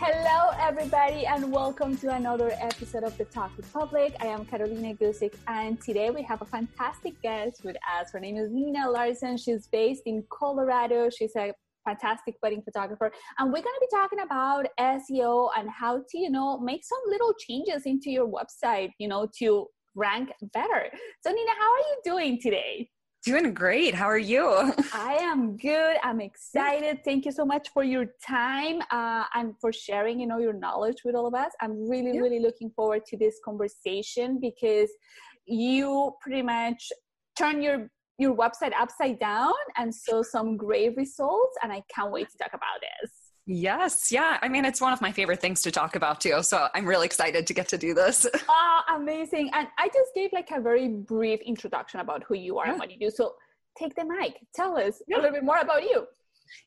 Hello, everybody, and welcome to another episode of the Tog Republic. I am Carolina Guzik, and today we have a fantastic guest with us. Her name is Nina Larson. She's based in Colorado. She's a fantastic wedding photographer, and we're going to be talking about SEO and how to, you know, make some little changes into your website, you know, to rank better. So, Nina, how are you doing today? Doing great. How are you? I am good. I'm excited. Thank you so much for your time uh, and for sharing, you know, your knowledge with all of us. I'm really, yeah. really looking forward to this conversation because you pretty much turn your your website upside down and saw some great results. And I can't wait to talk about this. Yes, yeah. I mean, it's one of my favorite things to talk about too. So I'm really excited to get to do this. Oh, amazing. And I just gave like a very brief introduction about who you are yeah. and what you do. So take the mic. Tell us yeah. a little bit more about you.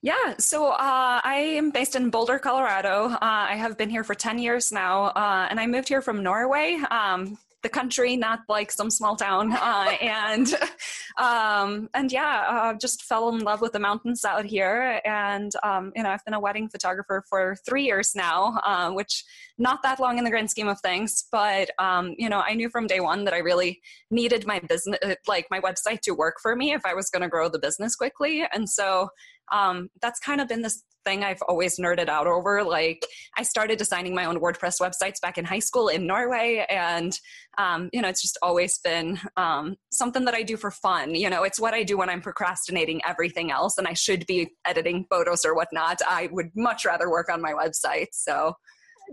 Yeah, so uh, I am based in Boulder, Colorado. Uh, I have been here for 10 years now, uh, and I moved here from Norway. Um, the country, not like some small town. Uh, and um, and yeah, uh, just fell in love with the mountains out here. And um, you know, I've been a wedding photographer for three years now, uh, which not that long in the grand scheme of things. But um, you know, I knew from day one that I really needed my business, like my website, to work for me if I was going to grow the business quickly. And so um, that's kind of been this thing I've always nerded out over. Like, I started designing my own WordPress websites back in high school in Norway, and um, you know, it's just always been um, something that I do for fun. You know, it's what I do when I'm procrastinating everything else, and I should be editing photos or whatnot. I would much rather work on my website. So.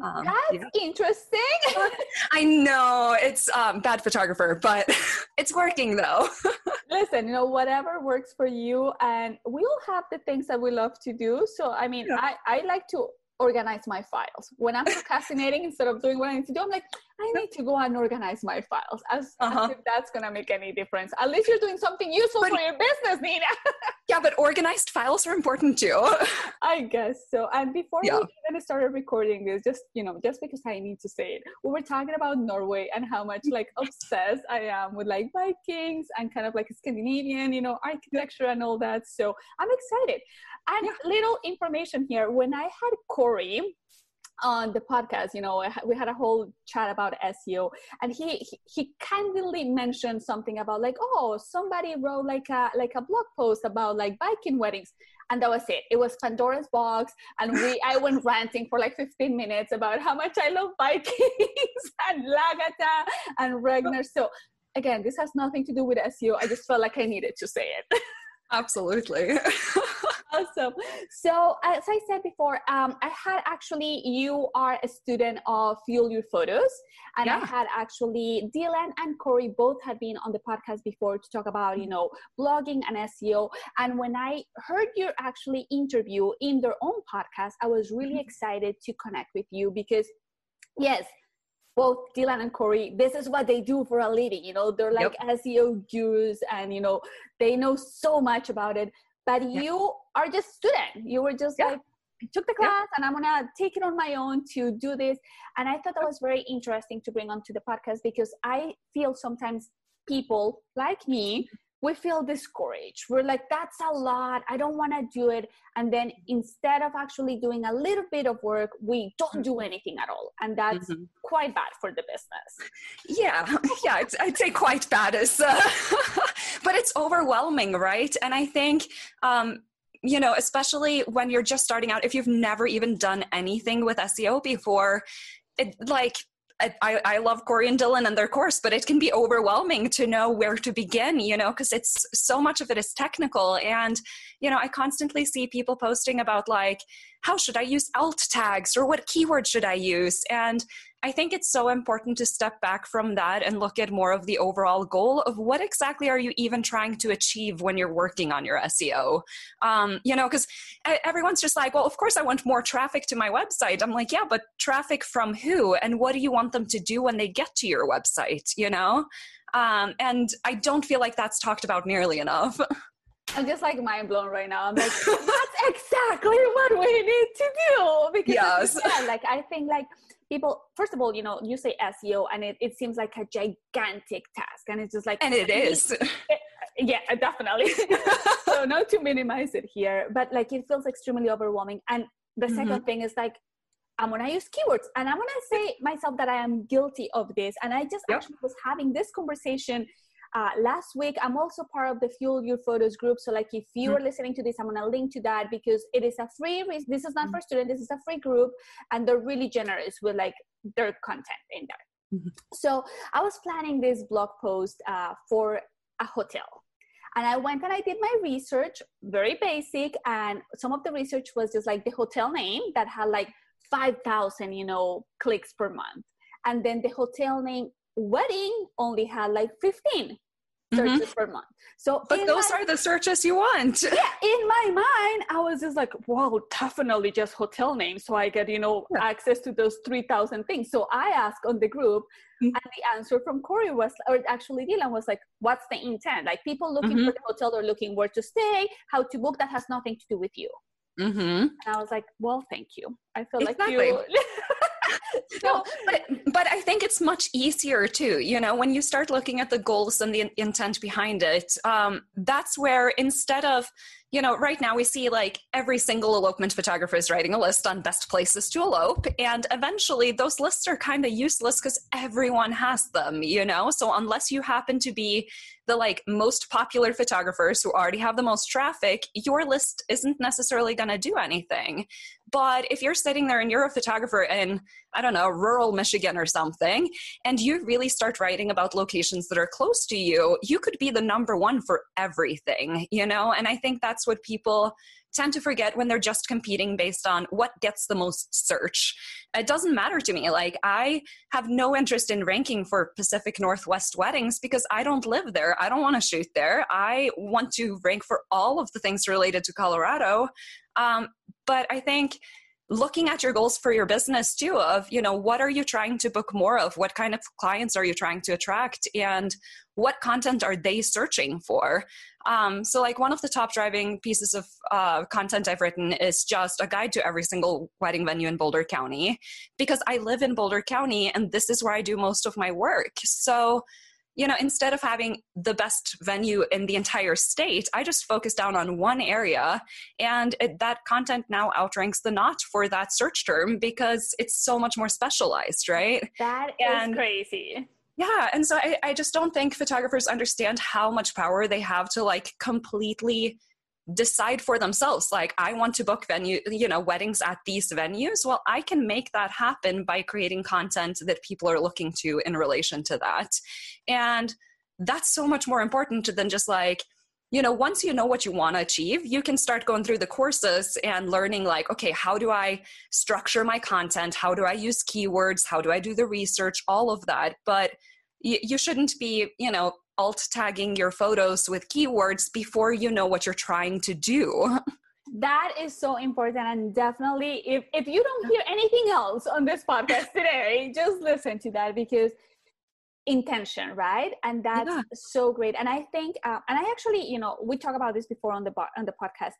Um, That's yeah. interesting. I know it's um, bad photographer, but it's working though. Listen, you know, whatever works for you, and we all have the things that we love to do. So, I mean, yeah. I, I like to organize my files. When I'm procrastinating, instead of doing what I need to do, I'm like, I need to go and organize my files. As, uh-huh. as if that's gonna make any difference. At least you're doing something useful but, for your business, Nina. yeah, but organized files are important too. I guess so. And before yeah. we even started recording this, just you know, just because I need to say it, we were talking about Norway and how much like obsessed I am with like Vikings and kind of like Scandinavian, you know, architecture and all that. So I'm excited. And yeah. little information here. When I had Corey on the podcast, you know, we had a whole chat about SEO, and he he, he kindly mentioned something about like, oh, somebody wrote like a like a blog post about like Viking weddings, and that was it. It was Pandora's box, and we I went ranting for like 15 minutes about how much I love Vikings and Lagertha and Ragnar. So again, this has nothing to do with SEO. I just felt like I needed to say it. Absolutely. awesome. So, as I said before, um, I had actually, you are a student of Fuel Your Photos, and yeah. I had actually Dylan and Corey both had been on the podcast before to talk about, you know, blogging and SEO. And when I heard your actually interview in their own podcast, I was really mm-hmm. excited to connect with you because, yes, both Dylan and Corey, this is what they do for a living. You know, they're like yep. SEO gurus and, you know, they know so much about it. But yep. you are just student. You were just yep. like, I took the class and I'm gonna take it on my own to do this. And I thought that was very interesting to bring onto the podcast because I feel sometimes people like me we feel discouraged. We're like, that's a lot. I don't want to do it. And then instead of actually doing a little bit of work, we don't do anything at all. And that's mm-hmm. quite bad for the business. Yeah. Yeah. I'd, I'd say quite bad is, uh, but it's overwhelming, right? And I think, um, you know, especially when you're just starting out, if you've never even done anything with SEO before, it like I, I love Corey and Dylan and their course, but it can be overwhelming to know where to begin, you know, because it's so much of it is technical. And, you know, I constantly see people posting about like, how should I use alt tags or what keyword should I use? And I think it's so important to step back from that and look at more of the overall goal of what exactly are you even trying to achieve when you're working on your SEO. Um, you know, because everyone's just like, well, of course I want more traffic to my website. I'm like, yeah, but traffic from who? And what do you want them to do when they get to your website? You know? Um, and I don't feel like that's talked about nearly enough. I'm just like mind blown right now. I'm like, that's exactly what we need to do. Because yes. yeah, like I think like people first of all you know you say seo and it, it seems like a gigantic task and it's just like and it is yeah definitely so not to minimize it here but like it feels extremely overwhelming and the 2nd mm-hmm. thing is like i'm gonna use keywords and i'm gonna say myself that i am guilty of this and i just yep. actually was having this conversation uh, last week i'm also part of the fuel your photos group so like if you are mm-hmm. listening to this i'm going to link to that because it is a free this is not mm-hmm. for students this is a free group and they're really generous with like their content in there mm-hmm. so i was planning this blog post uh, for a hotel and i went and i did my research very basic and some of the research was just like the hotel name that had like 5000 you know clicks per month and then the hotel name wedding only had like 15 searches mm-hmm. per month. So, but those my, are the searches you want. yeah, in my mind, I was just like, wow, definitely just hotel names, so I get you know yeah. access to those three thousand things. So I asked on the group, mm-hmm. and the answer from Corey was, or actually Dylan was like, what's the intent? Like people looking mm-hmm. for the hotel, they're looking where to stay, how to book. That has nothing to do with you. Mm-hmm. And I was like, well, thank you. I feel exactly. like you. no, but but I think it's much easier too. You know, when you start looking at the goals and the intent behind it, um, that's where instead of you know, right now we see like every single elopement photographer is writing a list on best places to elope. And eventually those lists are kind of useless because everyone has them, you know? So unless you happen to be the like most popular photographers who already have the most traffic, your list isn't necessarily going to do anything. But if you're sitting there and you're a photographer in, I don't know, rural Michigan or something, and you really start writing about locations that are close to you, you could be the number one for everything, you know? And I think that's what people tend to forget when they're just competing based on what gets the most search. It doesn't matter to me. Like, I have no interest in ranking for Pacific Northwest weddings because I don't live there. I don't want to shoot there. I want to rank for all of the things related to Colorado. Um, but I think looking at your goals for your business too of you know what are you trying to book more of? What kind of clients are you trying to attract? And what content are they searching for? Um, so like one of the top driving pieces of uh, content i've written is just a guide to every single wedding venue in boulder county because i live in boulder county and this is where i do most of my work. So you know, instead of having the best venue in the entire state, I just focus down on one area and it, that content now outranks the Knot for that search term because it's so much more specialized, right? That and, is crazy. Yeah. And so I, I just don't think photographers understand how much power they have to like completely decide for themselves like i want to book venue you know weddings at these venues. Well i can make that happen by creating content that people are looking to in relation to that. And that's so much more important than just like you know once you know what you want to achieve you can start going through the courses and learning like okay how do i structure my content? How do i use keywords? How do i do the research? All of that. But you shouldn't be you know alt tagging your photos with keywords before you know what you're trying to do. That is so important. And definitely, if, if you don't hear anything else on this podcast today, just listen to that because intention right and that's yeah. so great and i think uh, and i actually you know we talk about this before on the on the podcast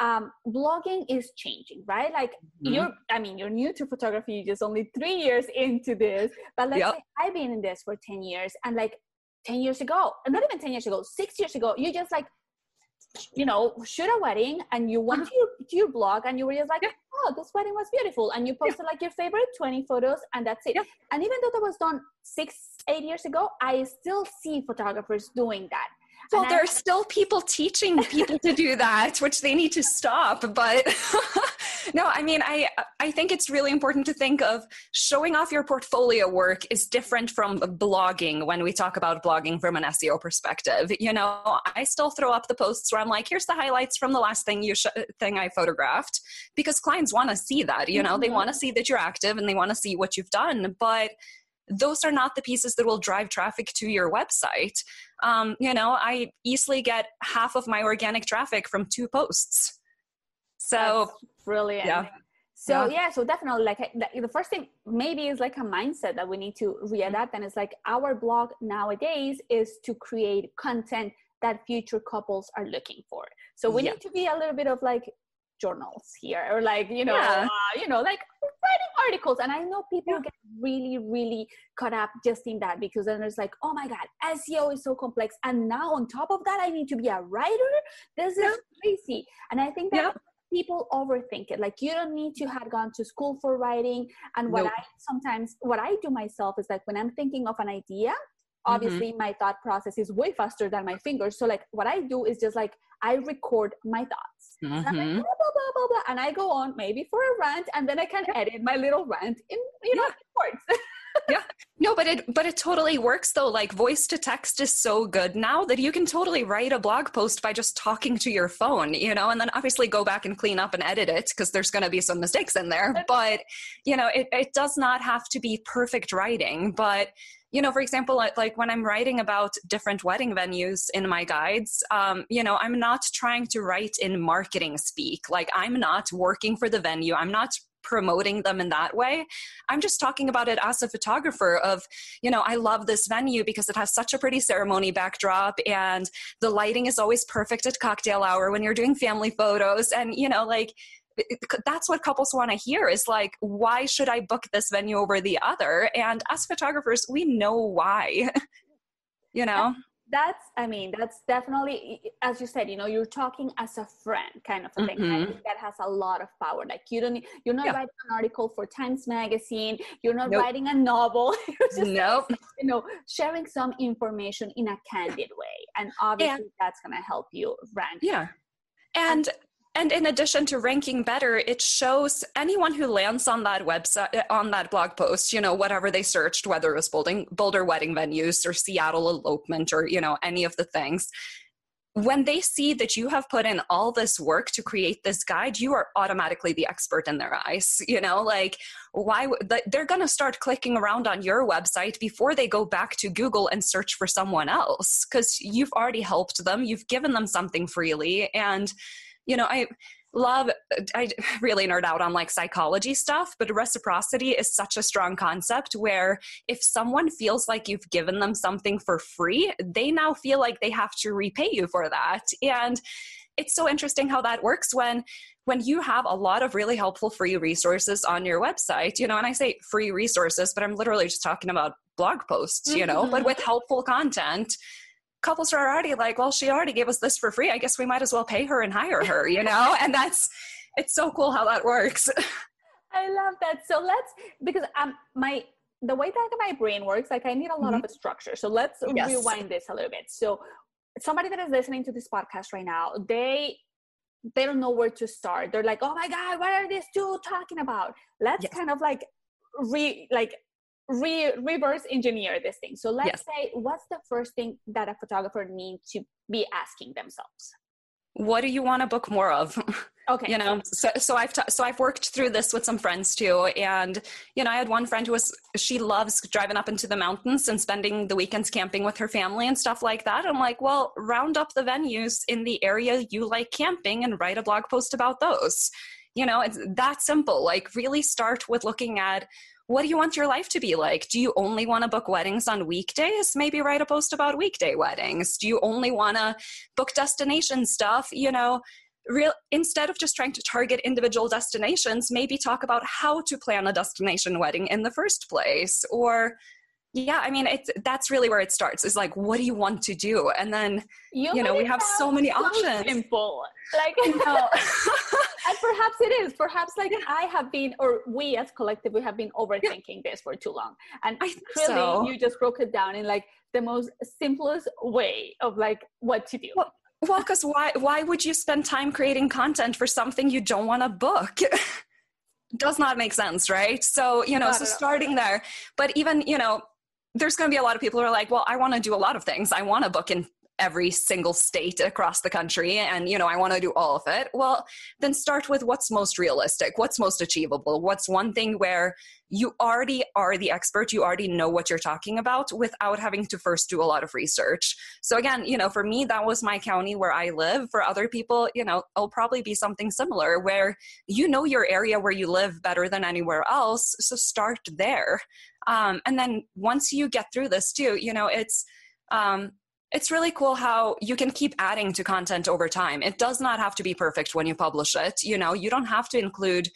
um, blogging is changing, right? Like mm-hmm. you're, I mean, you're new to photography, you're just only three years into this, but let's yep. say I've been in this for 10 years and like 10 years ago, and not even 10 years ago, six years ago, you just like, you know, shoot a wedding and you went to, your, to your blog and you were just like, yeah. oh, this wedding was beautiful. And you posted yeah. like your favorite 20 photos and that's it. Yeah. And even though that was done six, eight years ago, I still see photographers doing that. Well, there are still people teaching people to do that, which they need to stop. But no, I mean, I I think it's really important to think of showing off your portfolio work is different from blogging when we talk about blogging from an SEO perspective. You know, I still throw up the posts where I'm like, here's the highlights from the last thing you sh- thing I photographed because clients want to see that. You know, mm-hmm. they want to see that you're active and they want to see what you've done, but those are not the pieces that will drive traffic to your website. Um, you know, I easily get half of my organic traffic from two posts. So That's brilliant. Yeah. So yeah. yeah. so definitely like the first thing maybe is like a mindset that we need to readapt and it's like our blog nowadays is to create content that future couples are looking for. So we yeah. need to be a little bit of like journals here or like you know yeah. uh, you know like writing articles and i know people yeah. get really really caught up just in that because then it's like oh my god seo is so complex and now on top of that i need to be a writer this yeah. is crazy and i think that people overthink it like you don't need to have gone to school for writing and what nope. i sometimes what i do myself is like when i'm thinking of an idea. Obviously mm-hmm. my thought process is way faster than my fingers. So like what i do is just like i record my thoughts. Mm-hmm. and, like, blah, blah, blah, blah, and i go on maybe for a rant and then i can edit my little rant in you know words yeah. No but it but it totally works though. Like voice to text is so good now that you can totally write a blog post by just talking to your phone you know and then obviously go back and clean up and edit it because there's going to be some mistakes in there. But you know it, it does not have to be perfect writing. But you know, for example, like when I'm writing about different wedding venues in my guides, um, you know, I'm not trying to write in marketing speak. Like I'm not working for the venue. I'm not promoting them in that way. I'm just talking about it as a photographer of, you know, I love this venue because it has such a pretty ceremony backdrop and the lighting is always perfect at cocktail hour when you're doing family photos. And you know like that's what couples want to hear is like why should i book this venue over the other? And as photographers we know why you know that's i mean that's definitely as you said you know you're talking as a friend kind of a thing mm-hmm. that has a lot of power like you don't you're not yeah. writing an article for times magazine you're not nope. writing a novel you're just nope. you know sharing some information in a candid way and obviously that's going to help you rank yeah and, and in addition to ranking better it shows anyone who lands on that website on that blog post you know whatever they searched whether it was boulder, boulder wedding venues or seattle elopement or you know any of the things. When they see that you have put in all this work to create this guide you are automatically the expert in their eyes you know like why they're going to start clicking around on your website before they go back to google and search for someone else because you've already helped them you've given them something freely and you know, I love, I really nerd out on like psychology stuff, but reciprocity is such a strong concept where if someone feels like you've given them something for free, they now feel like they have to repay you for that. And it's so interesting how that works when when you have a lot of really helpful free resources on your website you know and i say free resources but i'm literally just talking about blog posts you know mm-hmm. but with helpful content couples are already like, well, she already gave us this for free. I guess we might as well pay her and hire her, you know? and that's, it's so cool how that works. I love that. So let's, because um, my, the way that my brain works, like I need a lot mm-hmm. of structure. So let's yes. rewind this a little bit. So somebody that is listening to this podcast right now, they they don't know where to start. They're like, oh my God, what are these two talking about? Let's yes. kind of like re like re- reverse engineer this thing. So let's yes. say, what's the first thing that a photographer needs to be asking themselves? What do you want to book more of? Okay. You know, so so I've t- so I've worked through this with some friends too, and you know, I had one friend who was she loves driving up into the mountains and spending the weekends camping with her family and stuff like that. I'm like, well, round up the venues in the area you like camping and write a blog post about those. You know, it's that simple. Like, really start with looking at what do you want your life to be like? Do you only want to book weddings on weekdays? Maybe write a post about weekday weddings. Do you only want to book destination stuff? You know, real instead of just trying to target individual destinations, maybe talk about how to plan a destination wedding in the first place or yeah i mean it's that's really where it starts is like what do you want to do? And then you, you know we have so many so options. simple like you know. And perhaps it is perhaps like i have been or we as collective we have been overthinking yeah. this for too long. And I really so. you just broke it down in like the most simplest way of like what to do. Well, well because why why would you spend time creating content for something you don't want to book? Does not make sense right? So you know not so starting there. But even you know there's going to be a lot of people who are like, well, I want to do a lot of things. I want to book in every single state across the country and you know i want to do all of it. Well then start with what's most realistic what's most achievable what's one thing where you already are the expert you already know what you're talking about without having to first do a lot of research. So again you know for me that was my county where i live. For other people you know it'll probably be something similar where you know your area where you live better than anywhere else so start there um, and then once you get through this too you know it's um, it's really cool how you can keep adding to content over time. It does not have to be perfect when you publish it. You know, you don't have to include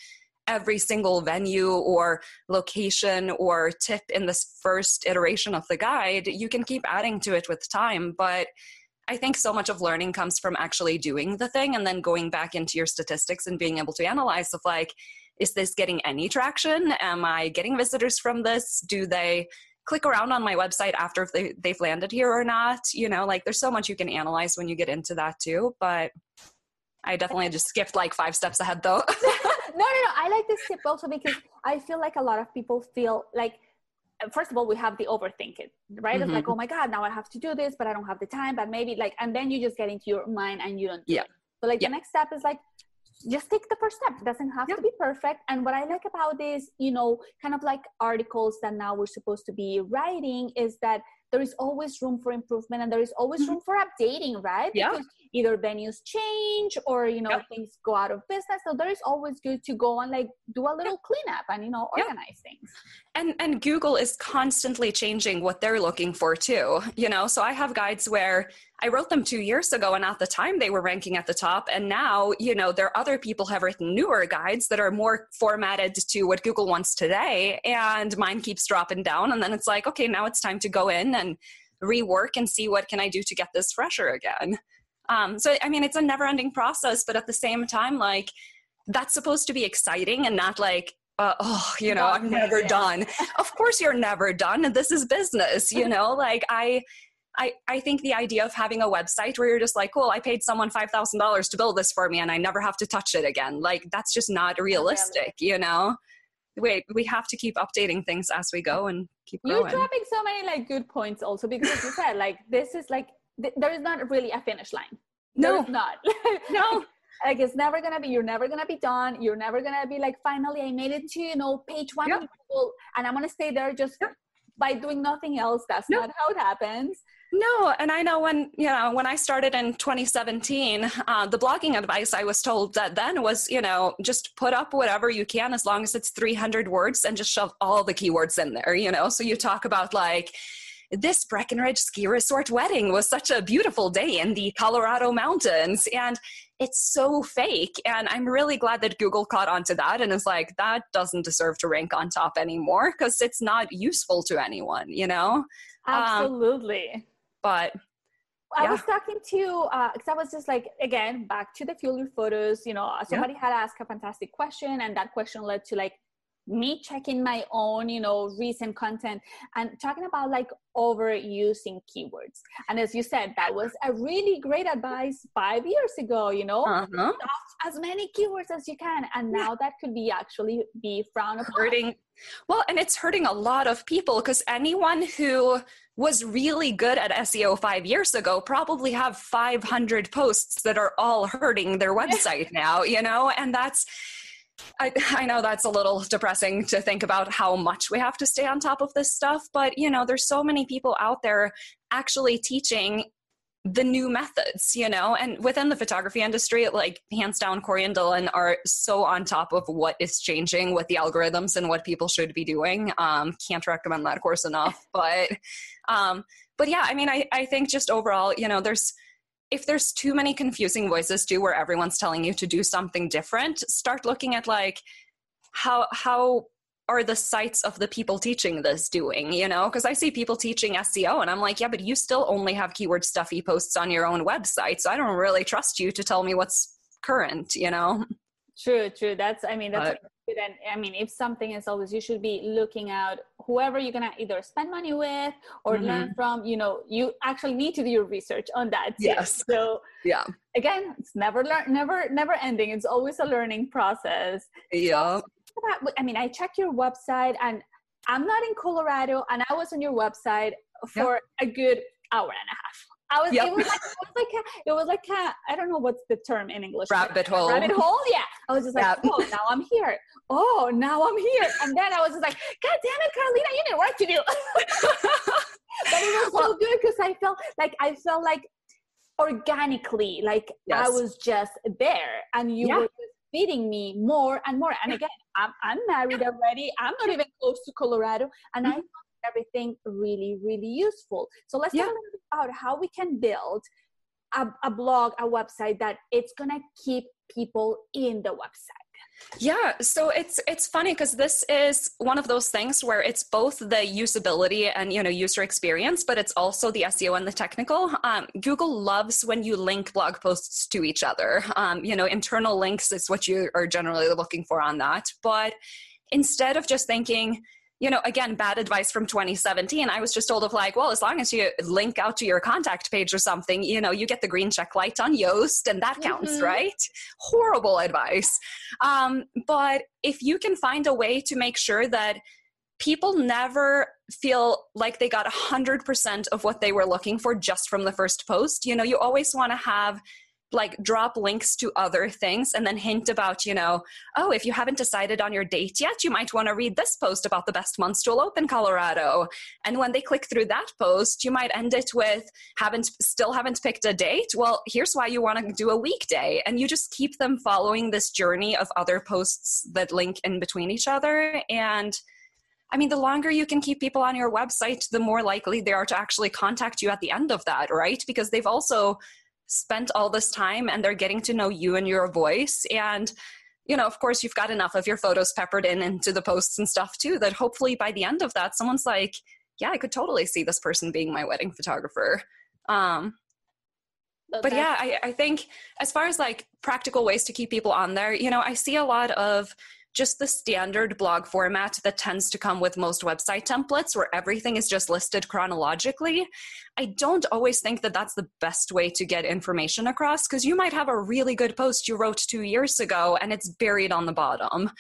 every single venue or location or tip in this first iteration of the guide. You can keep adding to it with time, but I think so much of learning comes from actually doing the thing and then going back into your statistics and being able to analyze of like is this getting any traction? Am I getting visitors from this? Do they click around on my website after if they, they've landed here or not. You know, like there's so much you can analyze when you get into that too. But I definitely just skipped like five steps ahead though. no, no, no. I like this tip also because I feel like a lot of people feel like first of all we have the overthinking right mm-hmm. it's like oh my god now i have to do this but i don't have the time but maybe like and then you just get into your mind and you don't yeah but like yeah. the next step is like just take the first step. It doesn't have to be perfect. And what i like about this you know kind of like articles that now we're supposed to be writing is that there is always room for improvement and there is always mm-hmm. room for updating right? Yeah. because either venues change or you know things go out of business. So there is always good to go and like do a little cleanup and you know organize things. And and google is constantly changing what they're looking for too you know? So i have guides where I wrote them two years ago, and at the time they were ranking at the top. And now, you know, there are other people have written newer guides that are more formatted to what Google wants today, and mine keeps dropping down. And then it's like, okay, now it's time to go in and rework and see what can I do to get this fresher again. Um, so, I mean, it's a never-ending process, but at the same time, like that's supposed to be exciting and not like uh, oh, you know, I'm never done. of course, you're never done. This is business, you know. Like I, I, I think the idea of having a website where you're just like, cool, I paid someone $5,000 to build this for me and I never have to touch it again. Like, that's just not realistic, you know? Wait, we have to keep updating things as we go and keep growing. You're dropping so many like good points also because as you said, like this is like th- there is not really a finish line. No, not. no. like it's never gonna be. You're never gonna be done. You're never gonna be like finally I made it to you know page one yep. and I'm gonna stay there just yep. by doing nothing else. That's not how it happens. No, and I know when you know when I started in 2017, uh, the blogging advice I was told that then was you know just put up whatever you can as long as it's 300 words and just shove all the keywords in there. You know, so you talk about like this Breckenridge ski resort wedding was such a beautiful day in the Colorado mountains, and it's so fake. And I'm really glad that Google caught onto that and is like that doesn't deserve to rank on top anymore because it's not useful to anyone. You know. Um, Absolutely. Um, but I was talking to because uh, I was just like again back to the fuel your photos. You know, somebody yeah. had asked a fantastic question, and that question led to like me checking my own you know recent content and talking about like overusing keywords. And as you said that was a really great advice five years ago you know? Uh-huh. as many keywords as you can. And now that could be actually be frowned upon. Hurting well and it's hurting a lot of people because anyone who was really good at SEO five years ago probably have 500 posts that are all hurting their website now, you know? And that's, I, I know that's a little depressing to think about how much we have to stay on top of this stuff, but you know, there's so many people out there actually teaching the new methods, you know, and within the photography industry, like hands down, Corey and Dylan are so on top of what is changing with the algorithms and what people should be doing. Um, can't recommend that course enough, but, um, but yeah, I mean, I, I think just overall, you know, there's, if there's too many confusing voices too, where everyone's telling you to do something different, start looking at like how, how are the sites of the people teaching this doing, you know? Because I see people teaching SEO and I'm like, yeah, but you still only have keyword stuffy posts on your own website. So I don't really trust you to tell me what's current, you know? True, true. That's, I mean, that's good. And I mean, if something is always, you should be looking out whoever you're to either spend money with or mm-hmm. learn from, you know, you actually need to do your research on that. Too. Yes. So, yeah. Again, it's never learn, never, never ending. It's always a learning process. Yeah. So, I mean, I checked your website and I'm not in Colorado and I was on your website for a good hour and a half. I was, yep. it was like, it was like, a, it was like a, I don't know what's the term in English. Rabbit hole. Rabbit hole. Yeah. I was just like, yep. oh, now I'm here. Oh, now I'm here. And then I was just like, God damn it, Carolina, you need work to do. but it was so good because I felt like, I felt like organically, like yes. I was just there and you yeah. were feeding me more and more. And again, I'm, I'm married already. I'm not even close to Colorado. And mm-hmm. I everything really, really useful. So let's yeah. talk a little about how we can build a, a blog, a website that it's gonna keep people in the website. Yeah, so it's it's funny because this is one of those things where it's both the usability and you know user experience, but it's also the SEO and the technical. Um, Google loves when you link blog posts to each other. Um, you know, internal links is what you are generally looking for on that. But instead of just thinking, you know, again, bad advice from 2017. I was just told of like, well, as long as you link out to your contact page or something, you know, you get the green check light on Yoast and that counts, mm-hmm. right? Horrible advice. Um, but if you can find a way to make sure that people never feel like they got 100% of what they were looking for just from the first post, you know, you always want to have like drop links to other things and then hint about, you know, oh, if you haven't decided on your date yet, you might want to read this post about the best months to open Colorado. And when they click through that post, you might end it with haven't still haven't picked a date. Well, here's why you want to do a weekday. And you just keep them following this journey of other posts that link in between each other. And I mean, the longer you can keep people on your website, the more likely they are to actually contact you at the end of that, right? Because they've also spent all this time and they're getting to know you and your voice. And you know of course you've got enough of your photos peppered in into the posts and stuff too that hopefully by the end of that someone's like yeah i could totally see this person being my wedding photographer. Um but yeah I, I think as far as like practical ways to keep people on there you know i see a lot of just the standard blog format that tends to come with most website templates where everything is just listed chronologically. I don't always think that that's the best way to get information across because you might have a really good post you wrote two years ago and it's buried on the bottom.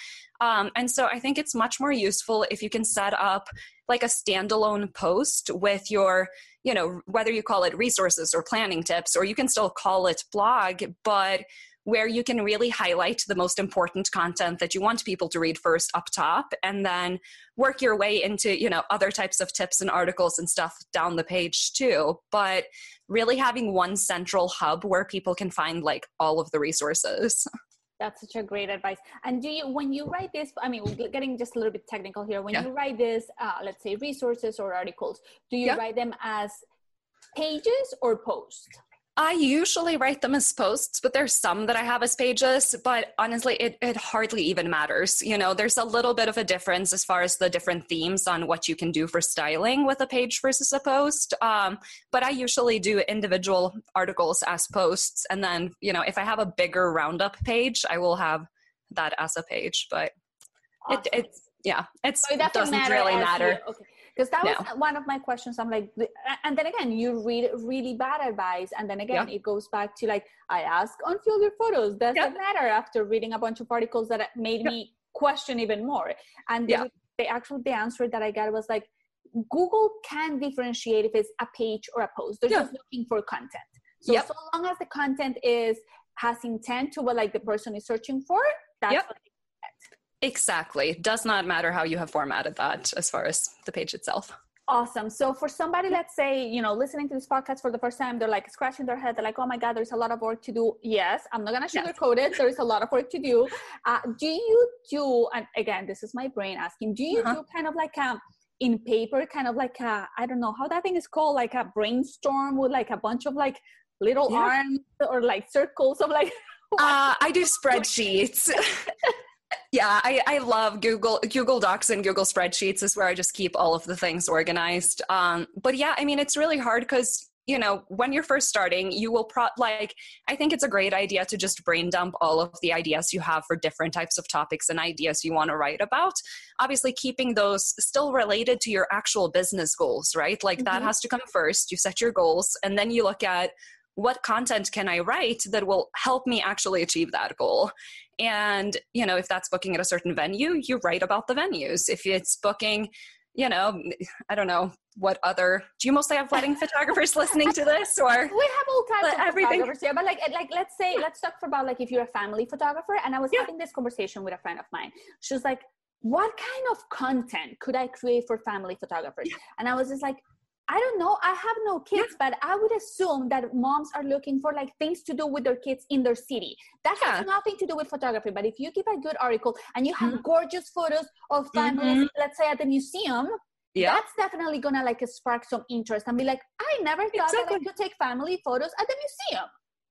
Um, and so I think it's much more useful if you can set up like a standalone post with your, you know, whether you call it resources or planning tips, or you can still call it blog, but where you can really highlight the most important content that you want people to read first up top and then work your way into you know other types of tips and articles and stuff down the page too. But really having one central hub where people can find like all of the resources. That's such a great advice. And do you when you write this i mean getting just a little bit technical here. When yeah. you write this uh, let's say resources or articles do you yeah. write them as pages or posts I usually write them as posts, but there's some that I have as pages. But honestly, it, it hardly even matters. You know, there's a little bit of a difference as far as the different themes on what you can do for styling with a page versus a post. Um, but I usually do individual articles as posts. And then, you know, if I have a bigger roundup page, I will have that as a page. But awesome. it, it's, yeah, it's, so it doesn't really matter. You, okay because that was one of my questions i'm like and then again you read really bad advice and then again yeah. it goes back to like i ask unfiltered photos does yeah. it matter after reading a bunch of articles that made yeah. me question even more and yeah. the, the actual the answer that i got was like google can differentiate if it's a page or a post they're just looking for content so yep. so long as the content is has intent to what like the person is searching for that's yep. what Exactly. Does not matter how you have formatted that as far as the page itself. Awesome. So for somebody, let's say, you know, listening to this podcast for the first time, they're like scratching their head. They're like, oh my God, there's a lot of work to do. Yes, I'm not going to sugarcoat yes. it. There's a lot of work to do. Uh, do you do, and again, this is my brain asking, do you uh-huh. do kind of like a, in paper, kind of like a, I don't know how that thing is called, like a brainstorm with like a bunch of like little yeah. arms or like circles of like. uh, I do spreadsheets. Yeah, I, I love Google Google Docs and Google Spreadsheets is where I just keep all of the things organized. Um, but yeah, I mean, it's really hard because you know when you're first starting you will pro like i think it's a great idea to just brain dump all of the ideas you have for different types of topics and ideas you want to write about obviously keeping those still related to your actual business goals right like mm-hmm. that has to come first you set your goals and then you look at what content can I write that will help me actually achieve that goal? And, you know, if that's booking at a certain venue, you write about the venues. If it's booking, you know, I don't know what other. Do you mostly have wedding photographers listening to this, or we have all kinds of everything. photographers here? But like, eh, like, let's say, let's talk about like if you're a family photographer. And I was yeah. having this conversation with a friend of mine. She was like, "What kind of content could I create for family photographers?" Yeah. And I was just like, I don't know. I have no kids, yeah. but I would assume that moms are looking for like things to do with their kids in their city. That yeah. has nothing to do with photography. But if you keep a good article and you have mm-hmm. gorgeous photos of families, mm-hmm. let's say at the museum, yeah. that's definitely gonna like spark some interest and be like, I never thought exactly. that I could take family photos at the museum.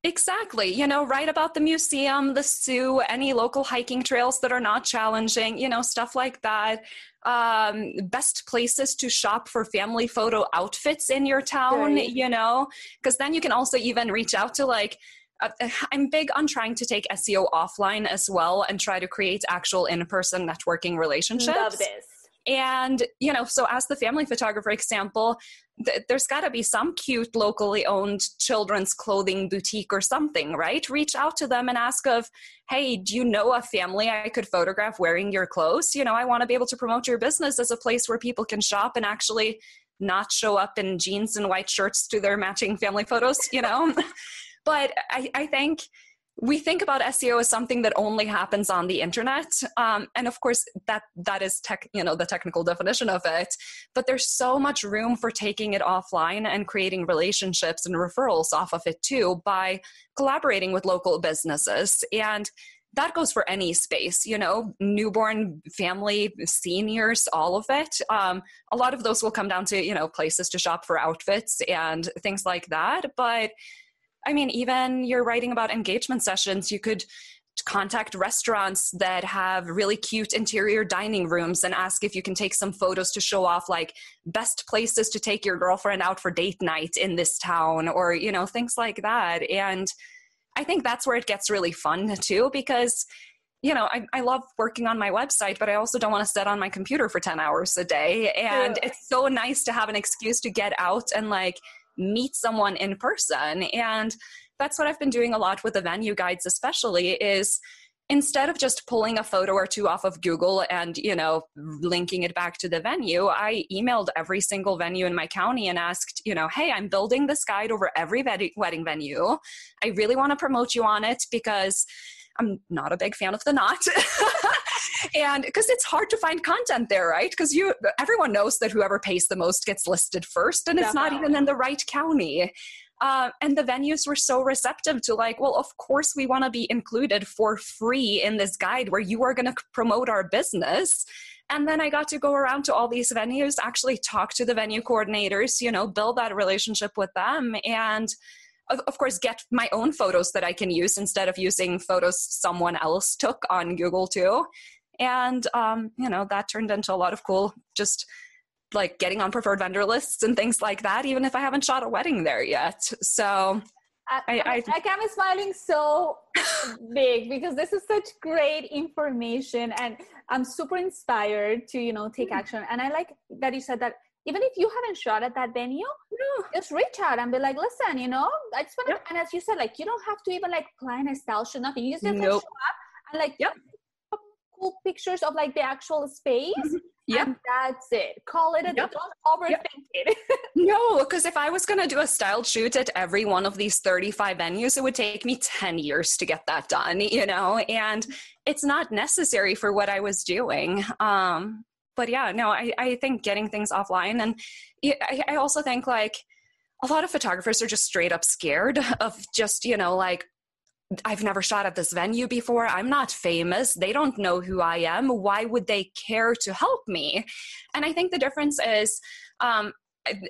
Exactly. You know, write about the museum, the zoo, any local hiking trails that are not challenging, you know, stuff like that. Um, best places to shop for family photo outfits in your town, right. you know, because then you can also even reach out to like, uh, I'm big on trying to take SEO offline as well and try to create actual in person networking relationships. Love this. And, you know, so as the family photographer example, th- there's got to be some cute locally owned children's clothing boutique or something, right? Reach out to them and ask of, hey, do you know a family I could photograph wearing your clothes? You know, I want to be able to promote your business as a place where people can shop and actually not show up in jeans and white shirts to their matching family photos, you know? but I, I think we think about SEO as something that only happens on the internet, um, and of course that that is tech, you know, the technical definition of it. But there's so much room for taking it offline and creating relationships and referrals off of it too by collaborating with local businesses and that goes for any space you know newborn family seniors all of it um, a lot of those will come down to you know places to shop for outfits and things like that but I mean, even you're writing about engagement sessions, you could contact restaurants that have really cute interior dining rooms and ask if you can take some photos to show off like best places to take your girlfriend out for date night in this town or you know things like that and i think that's where it gets really fun too because you know I, I love working on my website but i also don't want to sit on my computer for 10 hours a day and yeah. it's so nice to have an excuse to get out and like meet someone in person. And that's what I've been doing a lot with the venue guides, especially is instead of just pulling a photo or two off of Google and, you know, linking it back to the venue, I emailed every single venue in my county and asked, you know, hey, I'm building this guide over every wedding venue. I really want to promote you on it because I'm not a big fan of the knot. and because it's hard to find content there, right? Because you everyone knows that whoever pays the most gets listed first, and it's not even in the right county. Uh, and the venues were so receptive to like well of course we want to be included for free in this guide where you are going to promote our business and then i got to go around to all these venues actually talk to the venue coordinators you know build that relationship with them and of, of course get my own photos that i can use instead of using photos someone else took on google too and um, you know that turned into a lot of cool just like getting on preferred vendor lists and things like that even if i haven't shot a wedding there yet so I, I, I, I am smiling so big because this is such great information and I'm super inspired to, you know, take mm. action. And I like that you said that even if you haven't shot at that venue, no. just reach out and be like, listen, you know, I just want to, yep. and as you said, like, you don't have to even like plan a style shoot, nothing. You just nope. to show up and like, yep cool pictures of like the actual space. Mm-hmm. Yeah. that's it. Call it a yep. don't overthink yep. it. no, because if I was gonna do a style shoot at every one of these 35 venues, it would take me 10 years to get that done, you know, and it's not necessary for what I was doing. Um, but yeah, no, I, I think getting things offline and I, I also think like a lot of photographers are just straight up scared of just, you know, like I've never shot at this venue before. I'm not famous. They don't know who I am. Why would they care to help me? And I think the difference is um,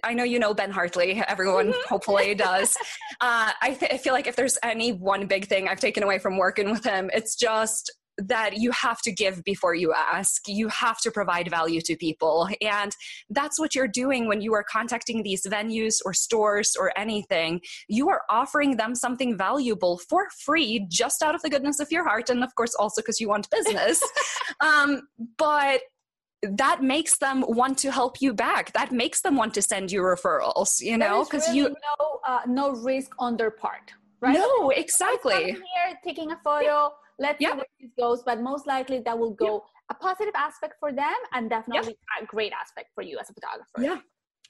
I know you know Ben Hartley. Everyone mm-hmm. hopefully does. Uh, I, th- I, feel like if there's any one big thing I've taken away from working with him, it's just that you have to give before you ask. You have to provide value to people. And that's what you're doing when you are contacting these venues or stores or anything. You are offering them something valuable for free, just out of the goodness of your heart. And of course, also because you want business. um, but that makes them want to help you back. That makes them want to send you referrals, you know, because really you no uh, no risk on their part, right? No, exactly. Here, taking a photo. Let's yeah. see where this goes, but most likely that will go yeah. a positive aspect for them and definitely a great aspect for you as a photographer. Yeah,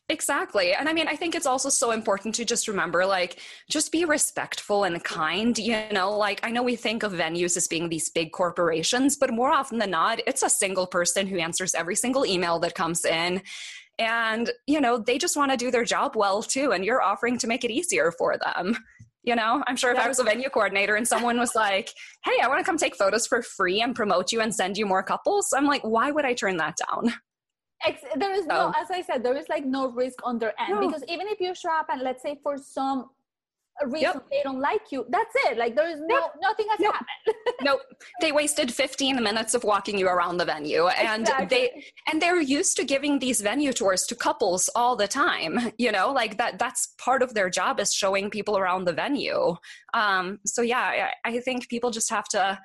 Exactly. And I mean, I think it's also so important to just remember like, just be respectful and kind. You know, like, I know we think of venues as being these big corporations, but more often than not, it's a single person who answers every single email that comes in. And, you know, they just want to do their job well too. And you're offering to make it easier for them. You know, I'm sure if I was a venue coordinator and someone was like, hey, I want to come take photos for free and promote you and send you more couples, I'm like, why would I turn that down? there is no, as I said, there is like no risk on their end no. because even if you show up and let's say for some reason yep. they don't like you, that's it. Like there is no yep. nothing has nope. happened. nope. They wasted 15 minutes of walking you around the venue, and exactly. they and they're used to giving these venue tours to couples all the time. You know, like that. That's part of their job is showing people around the venue. Um, so yeah, I, I think people just have to,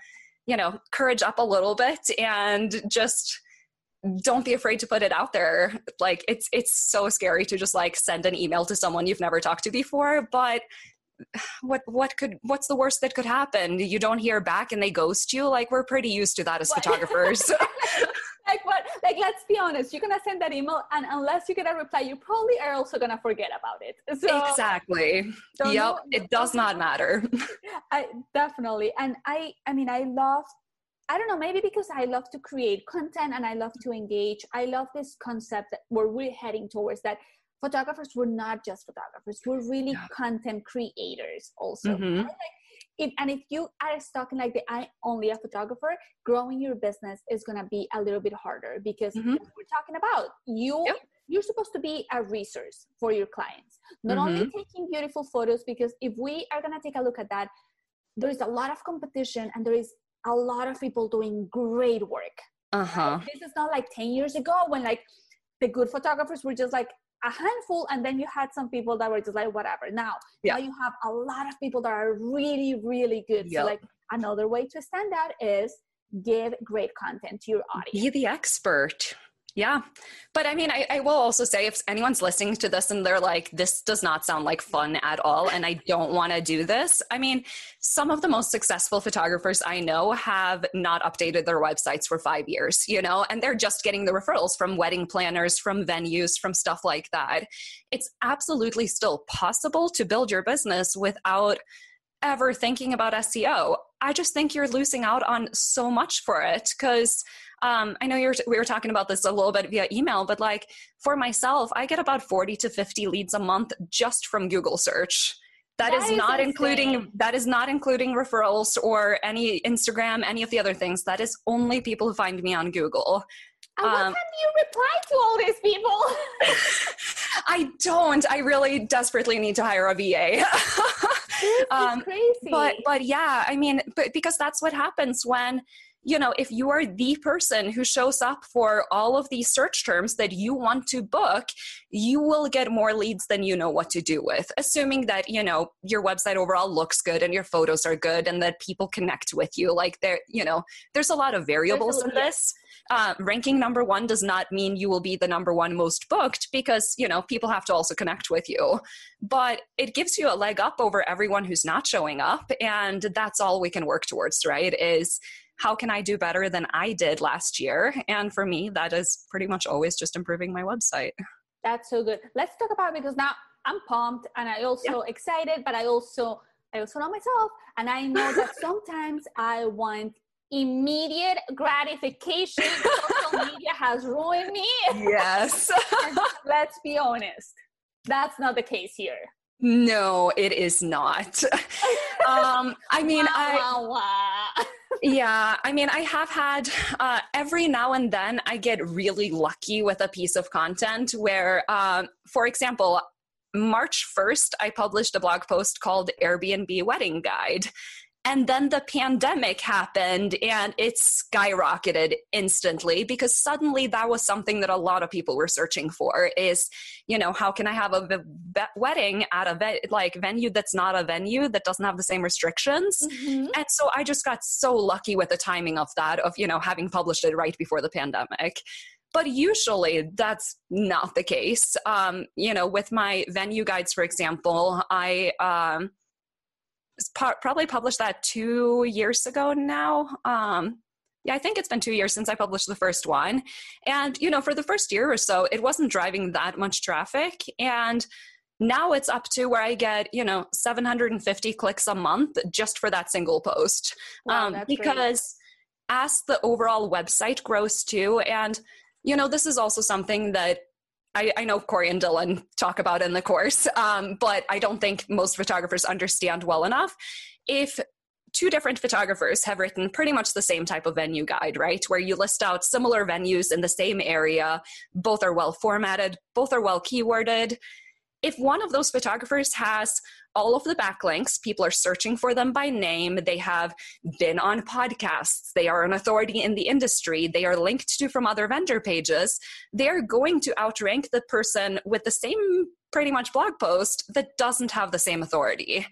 you know, courage up a little bit and just don't be afraid to put it out there like it's it's so scary to just like send an email to someone you've never talked to before but what what could what's the worst that could happen? You don't hear back and they ghost you? Like we're pretty used to that as what? photographers. Like what like let's be honest you're gonna send that email and unless you get a reply you probably are also gonna forget about it. So exactly. yep it does not matter. I definitely and i i mean i love I don't know, maybe because I love to create content and I love to engage. I love this concept that we're really heading towards that photographers were not just photographers, we're really yeah. content creators also. Mm-hmm. If, and if you are stuck in like the I only a photographer, growing your business is gonna be a little bit harder because mm-hmm. we're talking about you yep. you're supposed to be a resource for your clients. Not mm-hmm. only taking beautiful photos, because if we are gonna take a look at that, there is a lot of competition and there is a lot of people doing great work. Uh-huh. This is not like 10 years ago when like the good photographers were just like a handful and then you had some people that were just like whatever. Now, yeah. now you have a lot of people that are really really good. Yep. So like another way to stand out is give great content to your audience. Be the expert. Yeah. But I mean, I, I, will also say if anyone's listening to this and they're like, this does not sound like fun at all, and I don't want to do this. I mean, some of the most successful photographers I know have not updated their websites for five years, you know, and they're just getting the referrals from wedding planners, from venues, from stuff like that. It's absolutely still possible to build your business without ever thinking about SEO. I just think you're losing out on so much for it because um, I know you're, we were talking about this a little bit via email, but like for myself, I get about 40 to 50 leads a month just from Google search. that, that is, is, not insane. including that is not including referrals or any Instagram, any of the other things. That is only people who find me on Google. And what um, time do you reply to all these people? I don't. I really desperately need to hire a VA. um, crazy. But but yeah, I mean, but because that's what happens when you know, if you are the person who shows up for all of these search terms that you want to book, you will get more leads than you know what to do with, assuming that, you know, your website overall looks good and your photos are good and that people connect with you. Like there, you know, there's a lot of variables in this. Uh, ranking number one does not mean you will be the number one most booked because, you know, people have to also connect with you. But it gives you a leg up over everyone who's not showing up. And that's all we can work towards, right? Is how can I do better than I did last year? And for me, that is pretty much always just improving my website. That's so good. Let's talk about because now I'm pumped and I also yeah. excited, but I also I also know myself and I know that sometimes I want immediate gratification. Social media has ruined me. Yes. let's be honest. That's not the case here. No, it is not. um, I mean, I yeah, I mean, I have had uh, every now and then I get really lucky with a piece of content where, um, for example, March 1st, I published a blog post called Airbnb Wedding Guide. And then the pandemic happened and it skyrocketed instantly because suddenly that was something that a lot of people were searching for is, you know, how can I have a wedding at a ve- like venue that's not a venue that doesn't have the same restrictions? Mm-hmm. And so I just got so lucky with the timing of that of, you know, having published it right before the pandemic but usually that's not the case um, you know with my venue guides for example i um, probably published that two years ago now. Um, yeah, I think it's been two years since I published the first one. And, you know, for the first year or so, it wasn't driving that much traffic. And now it's up to where I get, you know, 750 clicks a month just for that single post. Wow, um, because great. as the overall website grows too, and, you know, this is also something that I, I, know Corey and Dylan talk about in the course, um, but I don't think most photographers understand well enough. If two different photographers have written pretty much the same type of venue guide, right? Where you list out similar venues in the same area, both are well formatted, both are well keyworded, if one of those photographers has all of the backlinks, people are searching for them by name, they have been on podcasts, they are an authority in the industry, they are linked to from other vendor pages, they're going to outrank the person with the same pretty much blog post that doesn't have the same authority.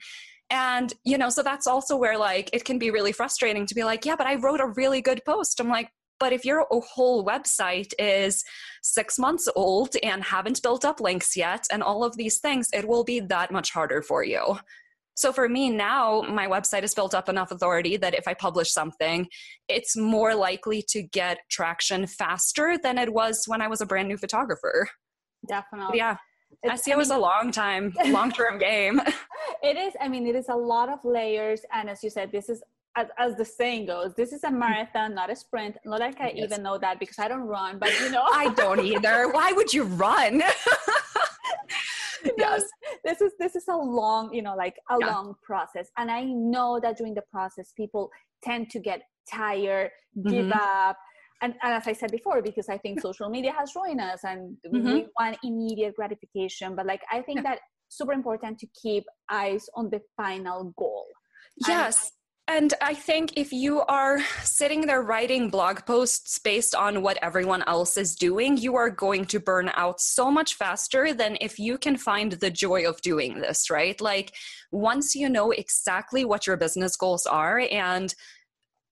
And, you know, so that's also where like it can be really frustrating to be like, yeah, but I wrote a really good post. I'm like, but if your whole website is six months old and haven't built up links yet and all of these things, it will be that much harder for you. So for me now, my website has built up enough authority that if I publish something, it's more likely to get traction faster than it was when I was a brand new photographer. Definitely. But yeah. It's, SEO I mean, is a long time, long term game. It is. I mean, it is a lot of layers. And as you said, this is as, as the saying goes, this is a marathon, not a sprint. Not like I yes. even know that because I don't run, but you know. I don't either. Why would you run? yes. This is this is a long, you know, like a yeah. long process. And I know that during the process people tend to get tired, give mm-hmm. up. And, and, as I said before, because I think social media has ruined us and mm-hmm. we want immediate gratification. But like I think yeah. that super important to keep eyes on the final goal. Yes. And I think if you are sitting there writing blog posts based on what everyone else is doing, you are going to burn out so much faster than if you can find the joy of doing this, right? Like once you know exactly what your business goals are and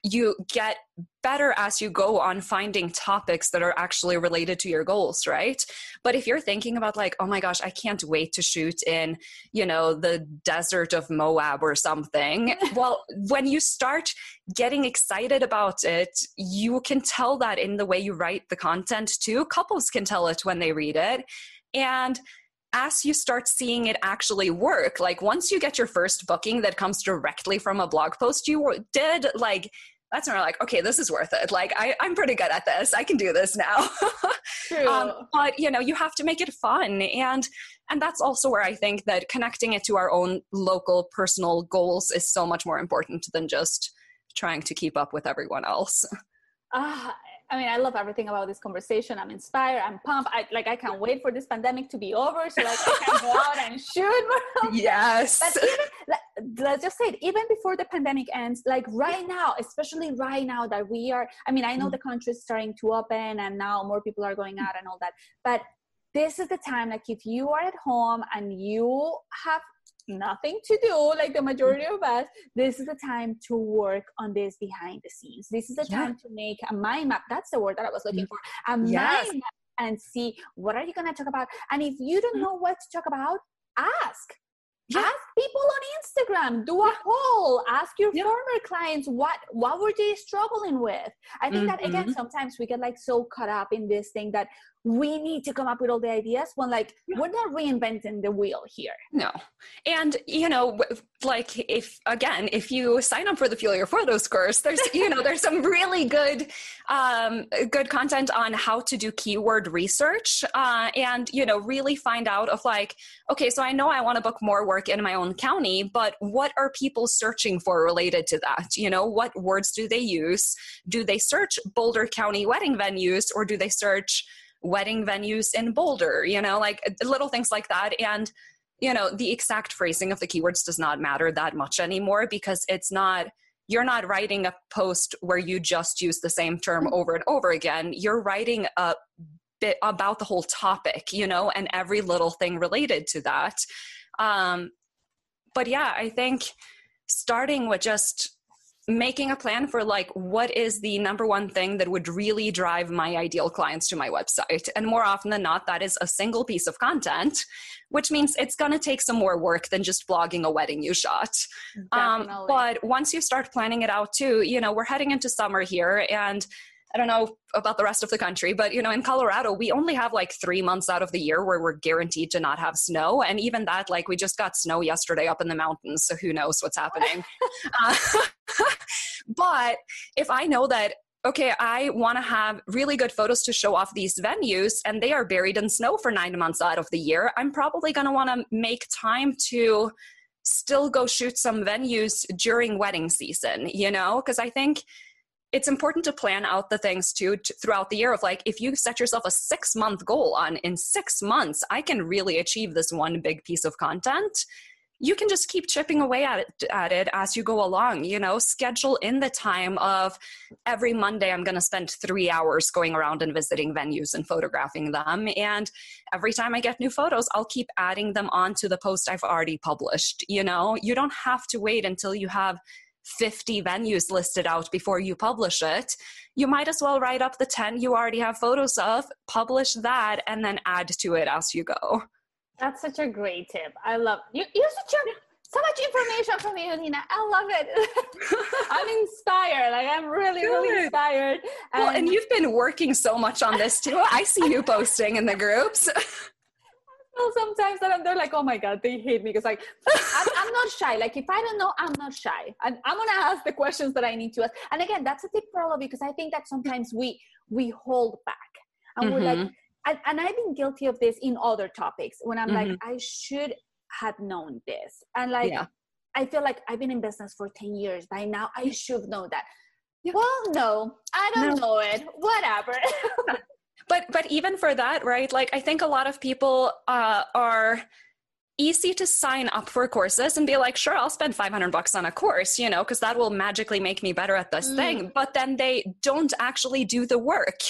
you get better as you go on finding topics that are actually related to your goals right? But if you're thinking about like oh my gosh i can't wait to shoot in you know the desert of moab or something well when you start getting excited about it you can tell that in the way you write the content too. Couples can tell it when they read it. And as you start seeing it actually work, like once you get your first booking that comes directly from a blog post you did, like that's when we're like, okay, this is worth it. Like I, I'm pretty good at this. I can do this now. True. Um, but you know, you have to make it fun, and and that's also where I think that connecting it to our own local personal goals is so much more important than just trying to keep up with everyone else. Uh, I mean, I love everything about this conversation. I'm inspired. I'm pumped. I like. I can't wait for this pandemic to be over so like I can go out and shoot. yes. But even, let's just say it. Even before the pandemic ends, like right now, especially right now that we are. I mean, I know mm-hmm. the country is starting to open and now more people are going out and all that. But this is the time. Like, if you are at home and you have nothing to do like the majority of us this is the time to work on this behind the scenes this is the yeah. time to make a mind map that's the word that i was looking for a yes. mind map and see what are you going to talk about and if you don't mm-hmm. know what to talk about ask yeah. ask people on instagram do a poll ask your former clients what what were they struggling with i think mm-hmm. that again mm-hmm. sometimes we get like so caught up in this thing that we need to come up with all the ideas when like yeah. we're not reinventing the wheel here no and you know like if again if you sign up for the fuel your photos course there's you know there's some really good um, good content on how to do keyword research uh, and you know really find out of like okay so i know i want to book more work in my own county but what are people searching for related to that you know what words do they use do they search boulder county wedding venues or do they search wedding venues in Boulder, you know, like little things like that. And you know, the exact phrasing of the keywords does not matter that much anymore because it's not you're not writing a post where you just use the same term mm-hmm. over and over again. You're writing a bit about the whole topic, you know, and every little thing related to that. Um, but yeah, I think starting with just making a plan for like what is the number one thing that would really drive my ideal clients to my website. And more often than not that is a single piece of content which means it's going to take some more work than just blogging a wedding you shot. Um, but once you start planning it out too you know we're heading into summer here and I don't know about the rest of the country, but you know, in Colorado, we only have like three months out of the year where we're guaranteed to not have snow. And even that, like, we just got snow yesterday up in the mountains. So who knows what's happening. uh, but if I know that okay, I want to have really good photos to show off these venues and they are buried in snow for nine months out of the year, I'm probably going to want to make time to still go shoot some venues during wedding season, you know? Because I think it's important to plan out the things too t- throughout the year of like if you set yourself a six month goal on in six months i can really achieve this one big piece of content. You can just keep chipping away at it, at it as you go along you know? Schedule in the time of every monday i'm going to spend three hours going around and visiting venues and photographing them. And every time i get new photos i'll keep adding them onto the post i've already published you know? You don't have to wait until you have 50 venues listed out before you publish it, you might as well write up the 10 you already have photos of, publish that, and then add to it as you go. That's such a great tip. I love you. You're such a so much information from you, Nina. I love it. I'm inspired. Like I'm really, Good. really inspired. And well, and you've been working so much on this too. I see you posting in the groups. sometimes that they're like, oh my God, they hate me because like I'm, I'm, not shy. Like if I don't know, I'm not shy. And I'm gonna ask the questions that I need to ask. And again, that's a tip for all of you because I think that sometimes we we hold back and mm-hmm. we're like, mm-hmm. and, and, I've been guilty of this in other topics when I'm mm-hmm. like, I should have known this. And like yeah. I feel like I've been in business for 10 years. By now I should know that. Yeah. Well, no, I don't no. know it. Whatever. but but even for that right like i think a lot of people uh, are easy to sign up for courses and be like sure i'll spend 500 bucks on a course you know because that will magically make me better at this mm. thing but then they don't actually do the work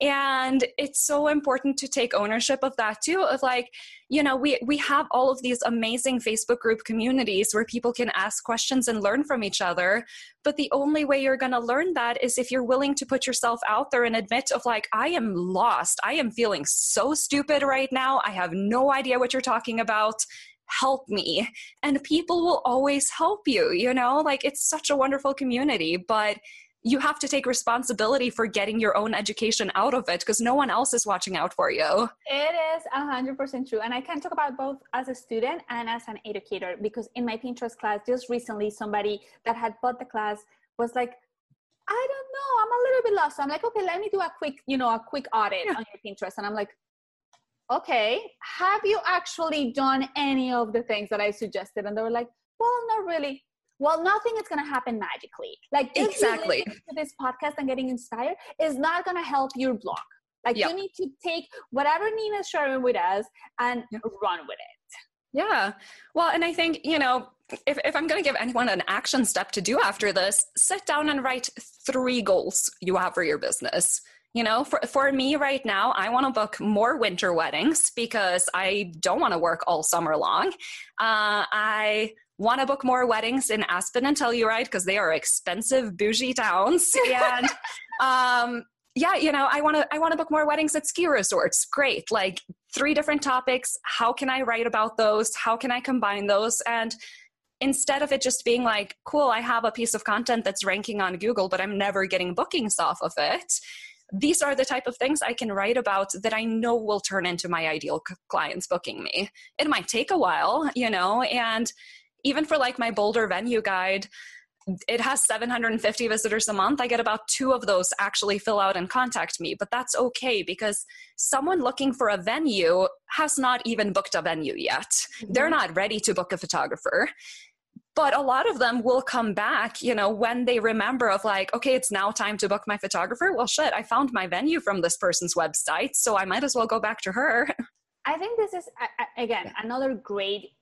and it's so important to take ownership of that too of like you know we we have all of these amazing facebook group communities where people can ask questions and learn from each other. But the only way you're going to learn that is if you're willing to put yourself out there and admit of like i am lost. I am feeling so stupid right now. I have no idea what you're talking about. Help me. And people will always help you you know? Like it's such a wonderful community but you have to take responsibility for getting your own education out of it because no one else is watching out for you. It is 100% true. And I can talk about both as a student and as an educator because in my Pinterest class, just recently, somebody that had bought the class was like, I don't know, I'm a little bit lost. So I'm like, okay, let me do a quick, you know, a quick audit yeah. on your Pinterest. And I'm like, okay, have you actually done any of the things that I suggested? And they were like, well, not really well nothing is going to happen magically. Like exactly. to this podcast and getting inspired is not going to help your blog. Like yep. you need to take whatever nina's sharing with us and yep. run with it. Yeah. Well and i think you know if, if i'm going to give anyone an action step to do after this sit down and write three goals you have for your business. You know for, for me right now i want to book more winter weddings because i don't want to work all summer long. Uh, i want to book more weddings in Aspen and Telluride because they are expensive, bougie towns. And um, yeah, you know, I want to I want to book more weddings at ski resorts. Great, like three different topics. How can I write about those? How can I combine those? And instead of it just being like, cool, I have a piece of content that's ranking on Google, but I'm never getting bookings off of it. These are the type of things I can write about that I know will turn into my ideal clients booking me. It might take a while, you know, and even for like my Boulder venue guide, it has 750 visitors a month. I get about two of those actually fill out and contact me, but that's okay because someone looking for a venue has not even booked a venue yet. Mm-hmm. They're not ready to book a photographer. But a lot of them will come back, you know, when they remember of like, okay, it's now time to book my photographer. Well, shit, I found my venue from this person's website, so I might as well go back to her. I think this is again another great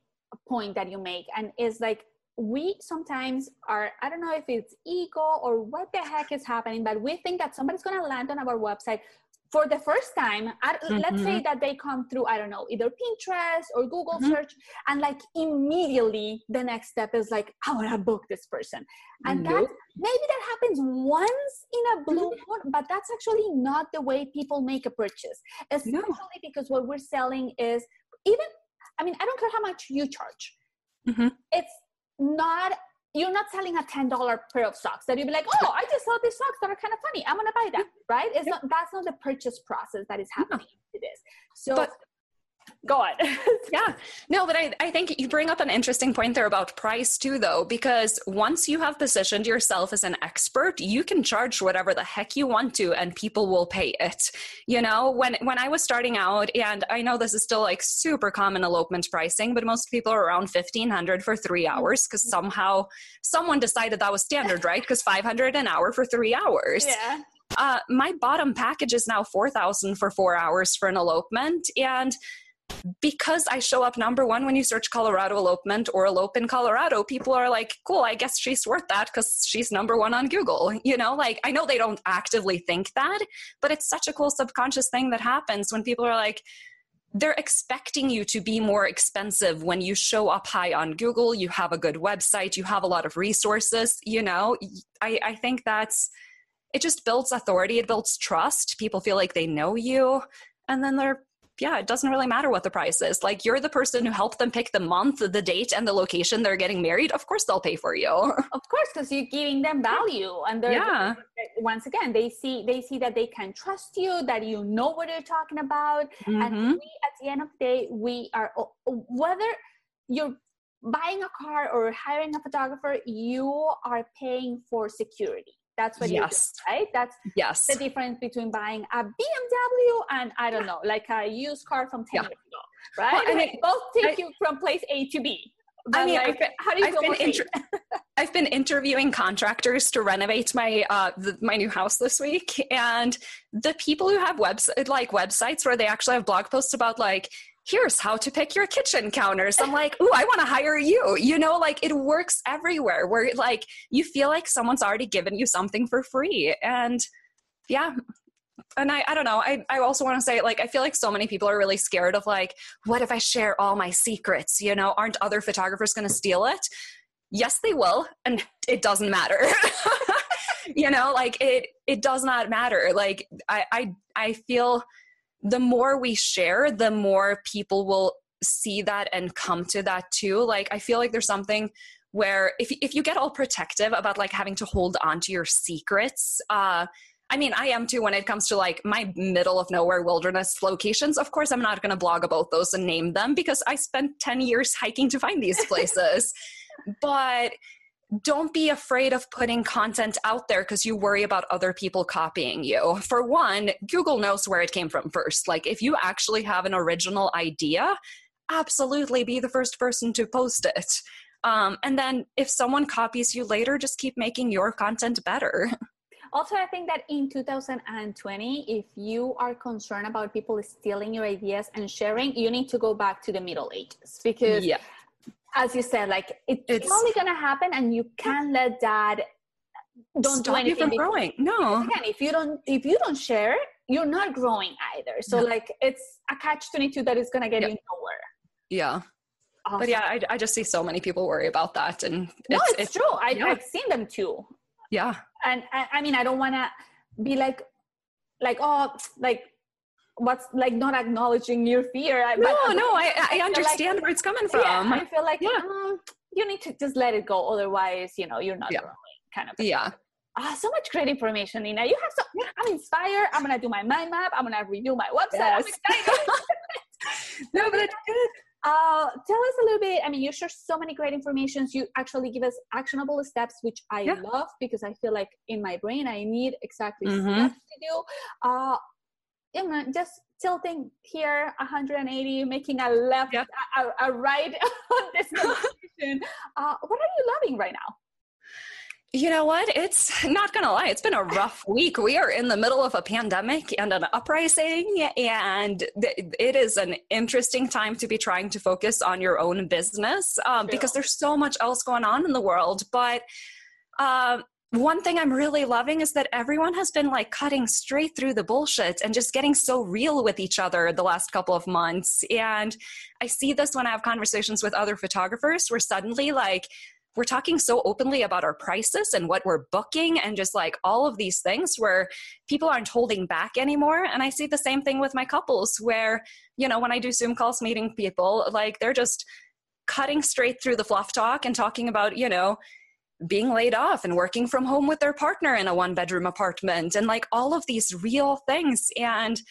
point that you make, and is like we sometimes are i don't know if it's ego or what the heck is happening but we think that somebody's going to land on our website for the first time mm-hmm. let's say mm-hmm. that they come through i don't know either pinterest or google mm-hmm. search and like immediately the next step is like i want to book this person and nope. that maybe that happens once in a blue mm-hmm. moon but that's actually not the way people make a purchase especially no. because what we're selling is even i mean i don't care how much you charge mm-hmm. it's not you're not selling a $10 pair of socks that you'd be like, oh, I just saw these socks that are kind of funny. I'm gonna buy that, right? It's not that's not the purchase process that is happening no. to this. So but go on. yeah. No, but I, I think you bring up an interesting point there about price too, though, because once you have positioned yourself as an expert, you can charge whatever the heck you want to and people will pay it. You know, when when I was starting out, and I know this is still like super common elopement pricing, but most people are around fifteen hundred for three hours because somehow someone decided that was standard, right? Because five hundred an hour for three hours. Yeah. Uh, my bottom package is now 4000 for four hours for an elopement and because I show up number one when you search Colorado elopement or elope in Colorado, people are like, cool, I guess she's worth that because she's number one on Google. You know, like I know they don't actively think that, but it's such a cool subconscious thing that happens when people are like, they're expecting you to be more expensive when you show up high on Google, you have a good website, you have a lot of resources, you know. I, I think that's it just builds authority, it builds trust. People feel like they know you, and then they're yeah, it doesn't really matter what the price is. Like you're the person who helped them pick the month, the date, and the location they're getting married. Of course, they'll pay for you. of course, because you're giving them value, and they're yeah. once again they see they see that they can trust you, that you know what you're talking about, mm-hmm. and we at the end of the day we are whether you're buying a car or hiring a photographer, you are paying for security that's what yes. you do, right? That's yes. the difference between buying a BMW and I don't know, like a used car from 10 yeah. years ago, right? Well, and it both take I, you from place A to B. I mean, like, been, how do you I've been, inter- I've been interviewing contractors to renovate my uh, the, my new house this week, and the people who have webs like websites where they actually have blog posts about like here's how to pick your kitchen counters. I'm like, ooh, I want to hire you. You know, like it works everywhere where like you feel like someone's already given you something for free. And yeah. And I, I don't know. I, I also want to say, like, I feel like so many people are really scared of, like, what if I share all my secrets? You know, aren't other photographers going to steal it? Yes, they will. And it doesn't matter. you know, like, it, it does not matter. Like, I, I, I feel the more we share, the more people will see that and come to that too. Like, I feel like there's something where if, if you get all protective about like having to hold on to your secrets, uh, I mean, I am too when it comes to like my middle of nowhere wilderness locations. Of course, I'm not going to blog about those and name them because I spent 10 years hiking to find these places. but don't be afraid of putting content out there because you worry about other people copying you. For one, Google knows where it came from first. Like, if you actually have an original idea, absolutely be the first person to post it. Um, and then if someone copies you later, just keep making your content better. Also, I think that in 2020, if you are concerned about people stealing your ideas and sharing, you need to go back to the Middle Ages because. Yeah as you said, like it's, it's only gonna happen, and you can't let that don't do anything you from growing. No, again, if you don't if you don't share, you're not growing either. So no. like it's a catch twenty two that is gonna get yep. you nowhere. Yeah. Awesome. But yeah, I, I just see so many people worry about that, and it's, no, it's, it's true. I, yeah. I've seen them too. Yeah. And I, I mean, I don't want to be like, like oh, like what's like not acknowledging your fear. No, but, no, I, I understand like, where it's coming from. Yeah, I feel like yeah. Mm, you need to just let it go. Otherwise, you know, you're not yeah. growing kind of thing. Yeah. Ah, oh, so much great information, Nina. You have so I'm inspired. I'm gonna do my mind map. I'm gonna review my website. Yes. I'm excited. no, but it's good. Uh, tell us a little bit. I mean, you share so many great informations. You actually give us actionable steps, which I yeah. love because I feel like in my brain I need exactly mm-hmm. steps to do. Uh, you know, just tilting here 180, making a left, a, a, right on this conversation. uh, what are you loving right now? You know what? It's not going to lie. It's been a rough week. We are in the middle of a pandemic and an uprising, and it is an interesting time to be trying to focus on your own business um, because there's so much else going on in the world. But uh, one thing I'm really loving is that everyone has been like cutting straight through the bullshit and just getting so real with each other the last couple of months. And I see this when I have conversations with other photographers where suddenly, like, we're talking so openly about our prices and what we're booking and just like all of these things where people aren't holding back anymore and i see the same thing with my couples where you know when i do zoom calls meeting people like they're just cutting straight through the fluff talk and talking about you know being laid off and working from home with their partner in a one bedroom apartment and like all of these real things and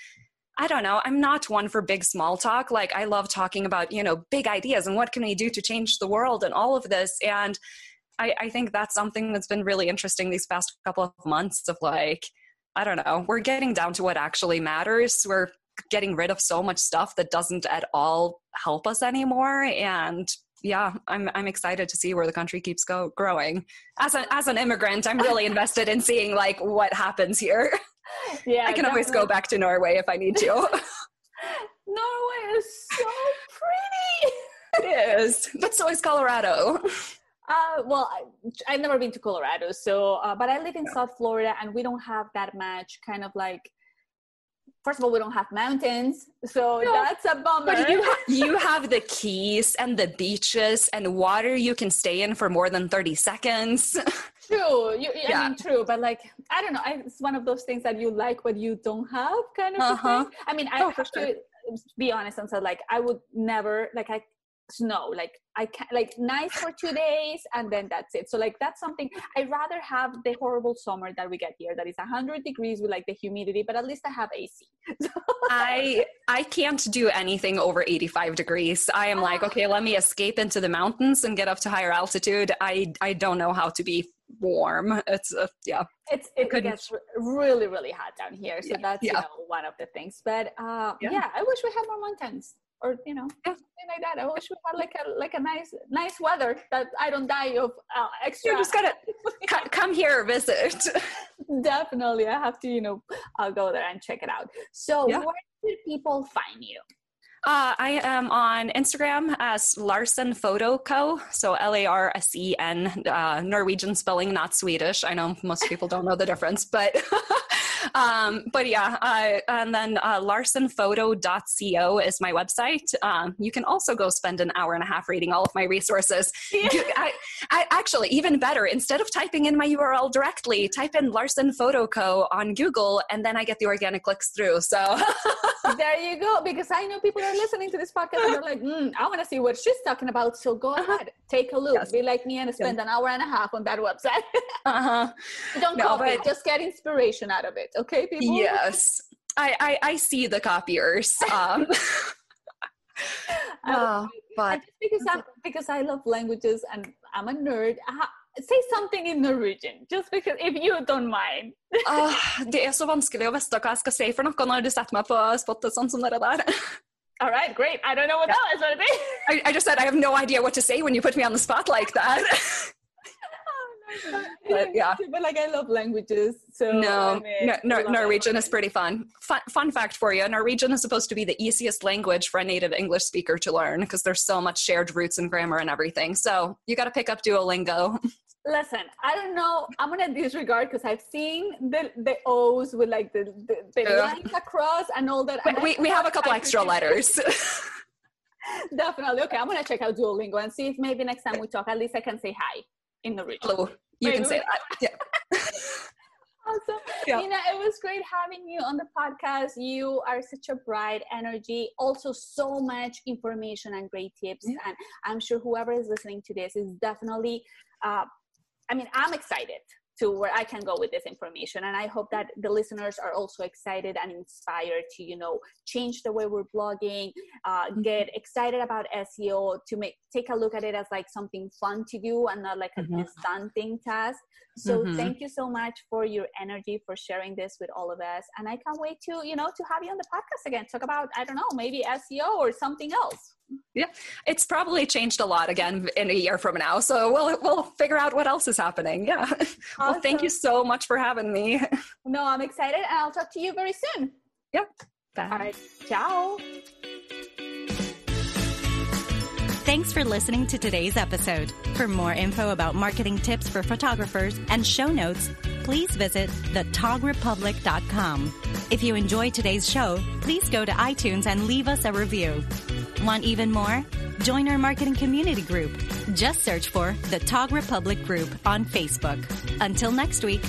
I don't know. I'm not one for big small talk. Like I love talking about, you know, big ideas and what can we do to change the world and all of this. And I, I think that's something that's been really interesting these past couple of months of like, I don't know, we're getting down to what actually matters. We're getting rid of so much stuff that doesn't at all help us anymore. And yeah, I'm I'm excited to see where the country keeps go growing. As an as an immigrant, I'm really invested in seeing like what happens here. yeah, I can definitely. always go back to Norway if I need to. Norway is so pretty. it is, but so is Colorado. Uh, well, I, have never been to Colorado, so uh, but I live in South Florida, and we don't have that much kind of like first of all, we don't have mountains, so no, that's a bummer. But you ha- you have the keys and the beaches and water you can stay in for more than thirty seconds. True, you, yeah. I mean, true, but like I don't know, I, it's one of those things that you like what you don't have, kind of. Uh-huh. I mean, I oh, have to be honest and say like I would never like I snow like i can like nice for two days and then that's it. So like that's something i'd rather have the horrible summer that we get here that is 100 degrees with like the humidity but at least i have ac i i can't do anything over 85 degrees. I am like okay let me escape into the mountains and get up to higher altitude. I i don't know how to be warm. It's uh, yeah. It's it gets really really hot down here so yeah, that's yeah. you know one of the things. But uh yeah. yeah i wish we had more mountains or you know something like that. I wish we had like a like a nice nice weather that I don't die of uh, extra. You just gotta come here visit. Definitely, I have to you know I'll go there and check it out. So yeah. where did people find you? Uh, I am on Instagram as Larsen Photo Co. So L A R S E N, uh, Norwegian spelling, not Swedish. I know most people don't know the difference, but um, but yeah, uh, and then uh, larsenphoto.co is my website. Um, you can also go spend an hour and a half reading all of my resources. Yeah. I, I, actually, even better, instead of typing in my URL directly, type in Larsen Photo Co. on Google, and then I get the organic clicks through. So there you go. Because I know people are listening to this podcast and they're like, mm, I want to see what she's talking about. So go uh-huh. ahead, take a look. Yes. Be like me and spend an hour and a half on that website. uh-huh. Don't no, copy, but, just get inspiration out of it. Okay, people? Yes. I, I, I see the copiers. Um, oh, but because I because I love languages and I'm a nerd. I, say something in Norwegian, just because if you don't mind. uh, det er så vanskelig å vite hva jeg skal si for noe når du setter meg på spottet sånn som dere der. All right, great. I don't know what yeah. that is. What I, I just said I have no idea what to say when you put me on the spot like that. but yeah. But like i love languages so no, I mean, no, no norwegian is pretty fun. fun fun fact for you norwegian is supposed to be the easiest language for a native english speaker to learn because there's so much shared roots and grammar and everything. So you got to pick up duolingo. Listen i don't know. I'm gonna disregard because i've seen the the o's with like the the, the yeah. lines across and all that we, we have a couple extra letters. Definitely. Okay i'm gonna check out duolingo and see if maybe next time we talk at least i can say hi in Norwegian. Hello. You can say that. Yeah. awesome. Yeah. Nina, it was great having you on the podcast. You are such a bright energy, also so much information and great tips. Yeah. And I'm sure whoever is listening to this is definitely, uh, I mean, I'm excited to where I can go with this information. And I hope that the listeners are also excited and inspired to, you know, change the way we're blogging, uh, mm-hmm. get excited about SEO, to make take a look at it as like something fun to do and not like a mm-hmm. stunting task. So mm-hmm. thank you so much for your energy for sharing this with all of us. And I can't wait to, you know, to have you on the podcast again. Talk about, I don't know, maybe SEO or something else. Yeah, it's probably changed a lot again in a year from now. So we'll we'll figure out what else is happening. Yeah. Awesome. Well, thank you so much for having me. No, I'm excited, and I'll talk to you very soon. Yep. Bye. All right. Ciao. Thanks for listening to today's episode. For more info about marketing tips for photographers and show notes, please visit thetogrepublic.com. If you enjoyed today's show, please go to iTunes and leave us a review. Want even more? Join our marketing community group. Just search for the Tog Republic Group on Facebook. Until next week.